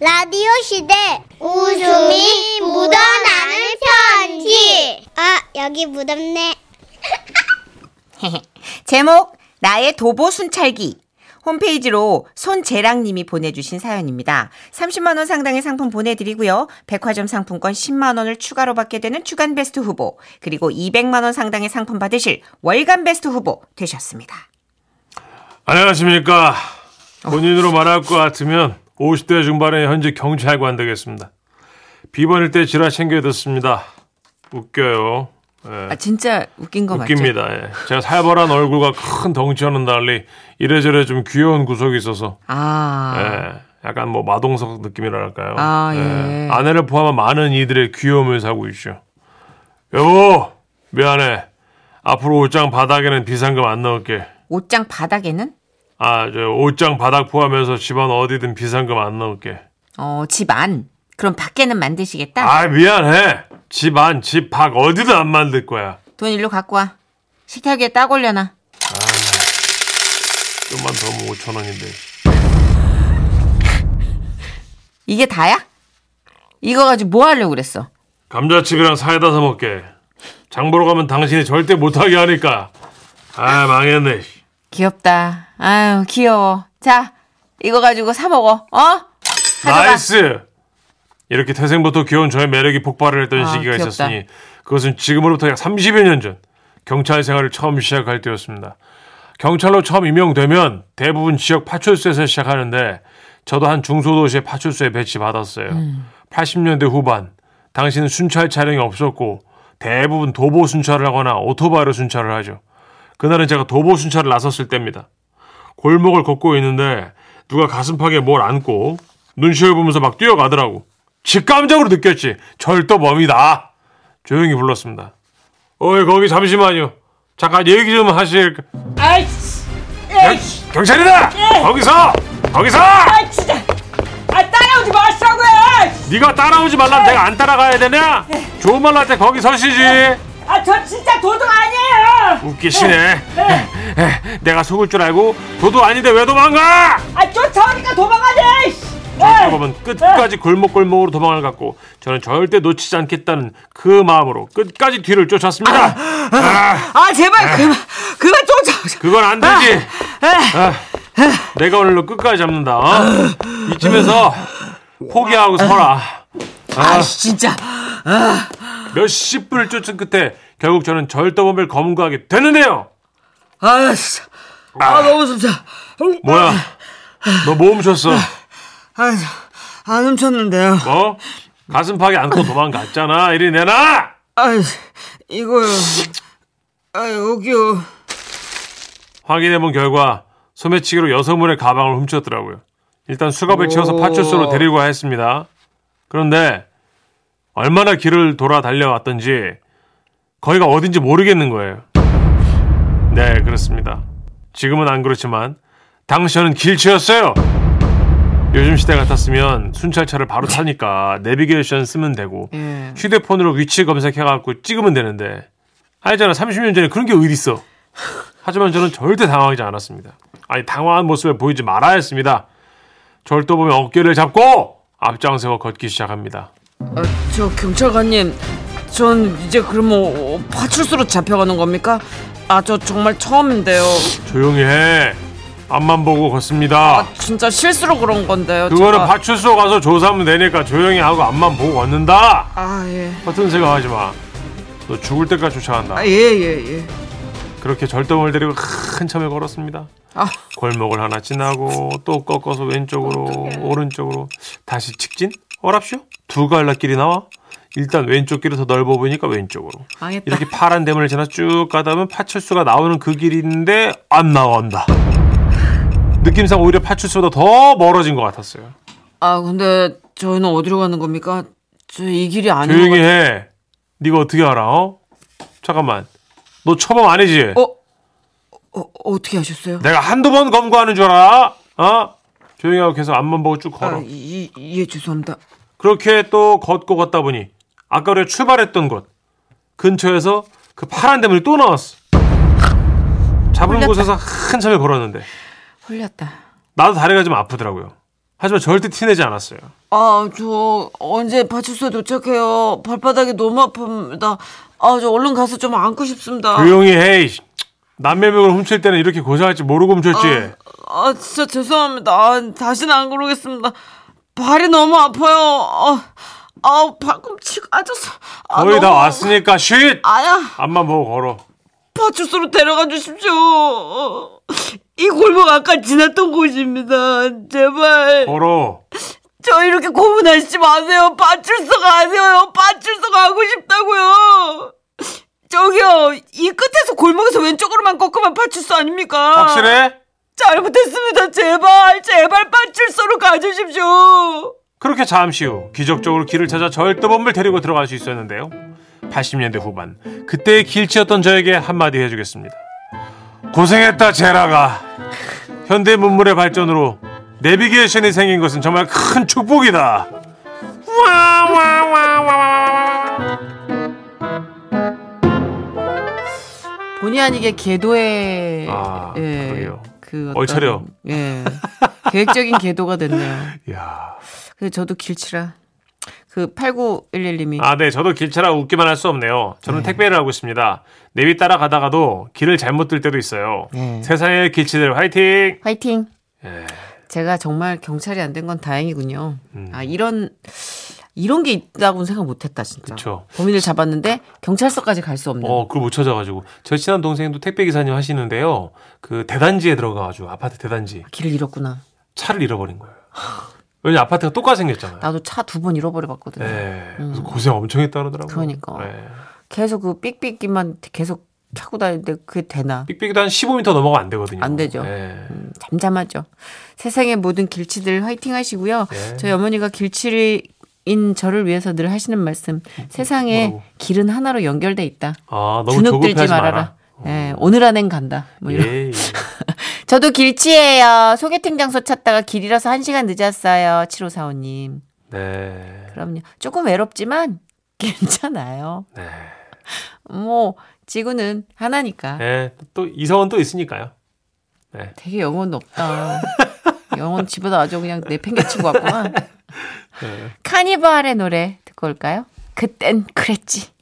라디오 시대 웃음이 묻어나는 편지 아 여기 묻었네 제목 나의 도보 순찰기 홈페이지로 손재랑님이 보내주신 사연입니다. 30만 원 상당의 상품 보내드리고요. 백화점 상품권 10만 원을 추가로 받게 되는 주간 베스트 후보 그리고 200만 원 상당의 상품 받으실 월간 베스트 후보 되셨습니다. 안녕하십니까. 본인으로 말할 것 같으면 50대 중반의 현직 경찰관 되겠습니다. 비번일 때 지라 챙겨 듣습니다. 웃겨요. 예. 아, 진짜 웃긴 거 맞죠? 웃깁니다. 예. 제가 살벌한 얼굴과 큰 덩치와는 달리 이래저래 좀 귀여운 구석이 있어서 아, 예. 약간 뭐 마동석 느낌이랄까요. 아, 예. 아내를 포함한 많은 이들의 귀여움을 사고 있죠. 여보, 미안해. 앞으로 옷장 바닥에는 비상금 안 넣을게. 옷장 바닥에는 아, 저 옷장 바닥 포함해서 집안 어디든 비상금 안 넣을게. 어, 집 안. 그럼 밖에는 만드시겠다? 아, 미안해. 집 안, 집 밖 어디도 안 만들 거야. 돈 일로 갖고 와. 식탁 위에 딱 올려놔. 좀만 더 하면 5천 원인데. 이게 다야? 이거 가지고 뭐 하려고 그랬어? 감자칩이랑 사이다 사 먹게. 장 보러 가면 당신이 절대 못하게 하니까. 아, 망했네. 귀엽다. 아유, 귀여워. 자, 이거 가지고 사 먹어. 어? 가져가. Nice! 이렇게 태생부터 귀여운 저의 매력이 폭발을 했던 아, 시기가 귀엽다. 있었으니 그것은 지금으로부터 약 30여 년 전 경찰 생활을 처음 시작할 때였습니다. 경찰로 처음 임용되면 대부분 지역 파출소에서 시작하는데 저도 한 중소도시의 파출소에 배치받았어요. 음. 80년대 후반 당시는 순찰 차량이 없었고 대부분 도보 순찰을 하거나 오토바이로 순찰을 하죠. 그날은 제가 도보 순찰을 나섰을 때입니다. 골목을 걷고 있는데 누가 가슴팍에 뭘 안고 눈시울 보면서 막 뛰어가더라고. 직감적으로 느꼈지. 절도범이다. 조용히 불렀습니다. 어이 거기 잠시만요. 잠깐 얘기 좀 하실. 아이씨, 경, 경찰이다. 거기서 거기서 아 진짜, 아 따라오지 마시라고요. 네가 따라오지 말라면 내가 안 따라가야 되냐? 할때 거기 서시지. 아 저 진짜 도둑 아니에요. 웃기시네. 내가 속을 줄 알고 도도 아닌데 왜 도망가? 아 쫓아오니까 도망가네. 씨. 법은 끝까지 골목골목으로 도망을 갔고 저는 절대 놓치지 않겠다는 그 마음으로 끝까지 뒤를 쫓았습니다. 아, 아, 제발 그만, 그만 쫓아. 그건 안 되지. 아, 내가 오늘로 끝까지 잡는다. 어? 이쯤에서 포기하고 서라. 아, 진짜. 몇십 분을 쫓은 끝에 결국 저는 절도범을 검거하게 됐는데요. 아, 진짜. 아, 너무 숨차. 뭐야? 너 뭐 훔쳤어? 아, 안 훔쳤는데요. 뭐? 가슴팍에 안고 도망갔잖아. 이리 내놔! 아, 이거요. 아, 여기요. 확인해본 결과 소매치기로 여성분의 가방을 훔쳤더라고요. 일단 수갑을 채워서 파출소로 데리고 가 했습니다. 그런데 얼마나 길을 돌아 달려왔던지 거기가 어딘지 모르겠는 거예요. 네, 그렇습니다. 지금은 안 그렇지만 당시에는 길치였어요. 요즘 시대 같았으면 순찰차를 바로 타니까 내비게이션 쓰면 되고 예. 휴대폰으로 위치 검색해갖고 찍으면 되는데 알잖아 30년 전에 그런 게 어디 있어 하지만 저는 절대 당황하지 않았습니다 아니 당황한 모습을 보이지 말아야 했습니다 절도범의 어깨를 잡고 앞장서고 걷기 시작합니다 아, 저 경찰관님, 전 이제 그러면 어, 파출소로 잡혀가는 겁니까? 아, 저 정말 처음인데요. 조용히 해 앞만 보고 걷습니다 아, 진짜 실수로 그런 건데요. 그거는 제가. 파출소 가서 조사하면 되니까 조용히 하고 앞만 보고 걷는다 아, 예. 같은 생각하지 마 너 죽을 때까지 쫓아간다 아, 예, 예, 예. 그렇게 절도범을 데리고 한참을 걸었습니다. 아. 골목을 하나 지나고 또 꺾어서 왼쪽으로 오른쪽으로 다시 직진? 어랍쇼? 두 갈라 길이 나와? 일단 왼쪽 길이 더 넓어 보이니까 왼쪽으로. 망했다. 이렇게 파란 대문을 지나 쭉 가다 보면 파출소가 나오는 그 있는데 안 나온다. 느낌상 오히려 파출소보다 더 멀어진 것 같았어요. 아, 근데 저희는 어디로 가는 겁니까? 저 이 길이 아닌 것 조용히 같... 해. 네가 어떻게 알아? 어? 잠깐만. 너 처범 아니지? 어? 어, 어떻게 하셨어요? 내가 한두 번 검거하는 줄 알아? 어? 조용히 하고 계속 앞만 보고 쭉 걸어. 아, 이, 이, 예, 죄송합니다. 그렇게 또 걷고 걷다 보니 아까 우리가 출발했던 곳 근처에서 그 파란 대문이 또 나왔어. 잡은 홀렸다. 곳에서 한참을 걸었는데 홀렸다. 나도 다리가 좀 아프더라고요. 하지만 절대 티내지 않았어요. 아, 저 언제 파출소에 도착해요? 발바닥이 너무 아픕니다. 아, 저 얼른 가서 좀 안고 싶습니다. 조용히 해. 이씨. 남의 명을 훔칠 때는 이렇게 고생할 줄 모르고 훔쳤지. 아, 진짜 죄송합니다. 아, 다시는 안 그러겠습니다. 발이 너무 아파요. 아, 아 발꿈치가 아져서. 아, 거의 다 너무- 왔으니까 쉿! 아야, 앞만 보고 걸어. 파출소로 데려가 주십시오. 이 골목 아까 지났던 곳입니다. 제발. 걸어. 저 이렇게 고문하시지 마세요. 파출소 가세요. 파출소 가고 싶다고요. 저기요, 이 끝에서 골목에서 왼쪽으로만 꺾으면 파출소 아닙니까? 확실해? 잘못했습니다. 제발, 제발 파출소로 가주십시오. 그렇게 잠시 후 기적적으로 길을 찾아 절도범을 데리고 들어갈 수 있었는데요. 80년대 후반 그때의 길치였던 저에게 한마디 해주겠습니다. 고생했다 제라가 현대 문물의 발전으로 내비게이션이 생긴 것은 정말 큰 축복이다. 본의 아니게 계도의 아, 예, 그러게요. 그 얼차려. 예 계획적인 계도가 됐네요. 야, 그래서 저도 길치라 그 8911님이 아, 네, 저도 길차라 웃기만 할 수 없네요. 저는 네. 택배를 하고 있습니다. 내비 따라가다가도 길을 잘못 들 때도 있어요. 네. 세상의 길치들 화이팅! 화이팅. 예. 제가 정말 경찰이 안 된 건 다행이군요. 음. 아 이런 이런 게 있다고는 생각 못했다 진짜. 그쵸. 범인을 잡았는데 경찰서까지 갈 수 없는. 어, 그걸 못 찾아가지고. 저 친한 동생도 택배 기사님 하시는데요. 그 대단지에 들어가가지고 아파트 대단지 길을 잃었구나. 차를 잃어버린 거예요. 왜냐 아파트가 똑같이 생겼잖아요. 나도 차 두 번 잃어버려 봤거든. 네. 그래서 고생 엄청 했다 그러더라고요. 그러니까. 네. 계속 그 삑삑이만 계속 타고 다니는데 그게 되나? 삑삑이도 한 15m 넘어가 안 되거든요. 안 되죠. 네. 음, 잠잠하죠. 세상의 모든 길치들 화이팅 하시고요. 네. 저희 어머니가 길치인 저를 위해서 늘 하시는 말씀. 세상에 뭐라고? 길은 하나로 연결돼 있다. 아, 너무 주눅 들지 말아라. 마라. 예, 오늘 안엔 간다. 뭐 이런. 예, 예. 저도 길치예요. 소개팅 장소 찾다가 길이라서 한 시간 늦었어요. 7545님. 네. 그럼요. 조금 외롭지만 괜찮아요. 네. 뭐 지구는 하나니까. 네. 또 이성은 또 있으니까요. 네. 되게 영혼 없다. 영혼 집어다 아주 그냥 내팽개치고 왔구만. 네. 카니발의 노래 듣고 올까요? 그땐 그랬지.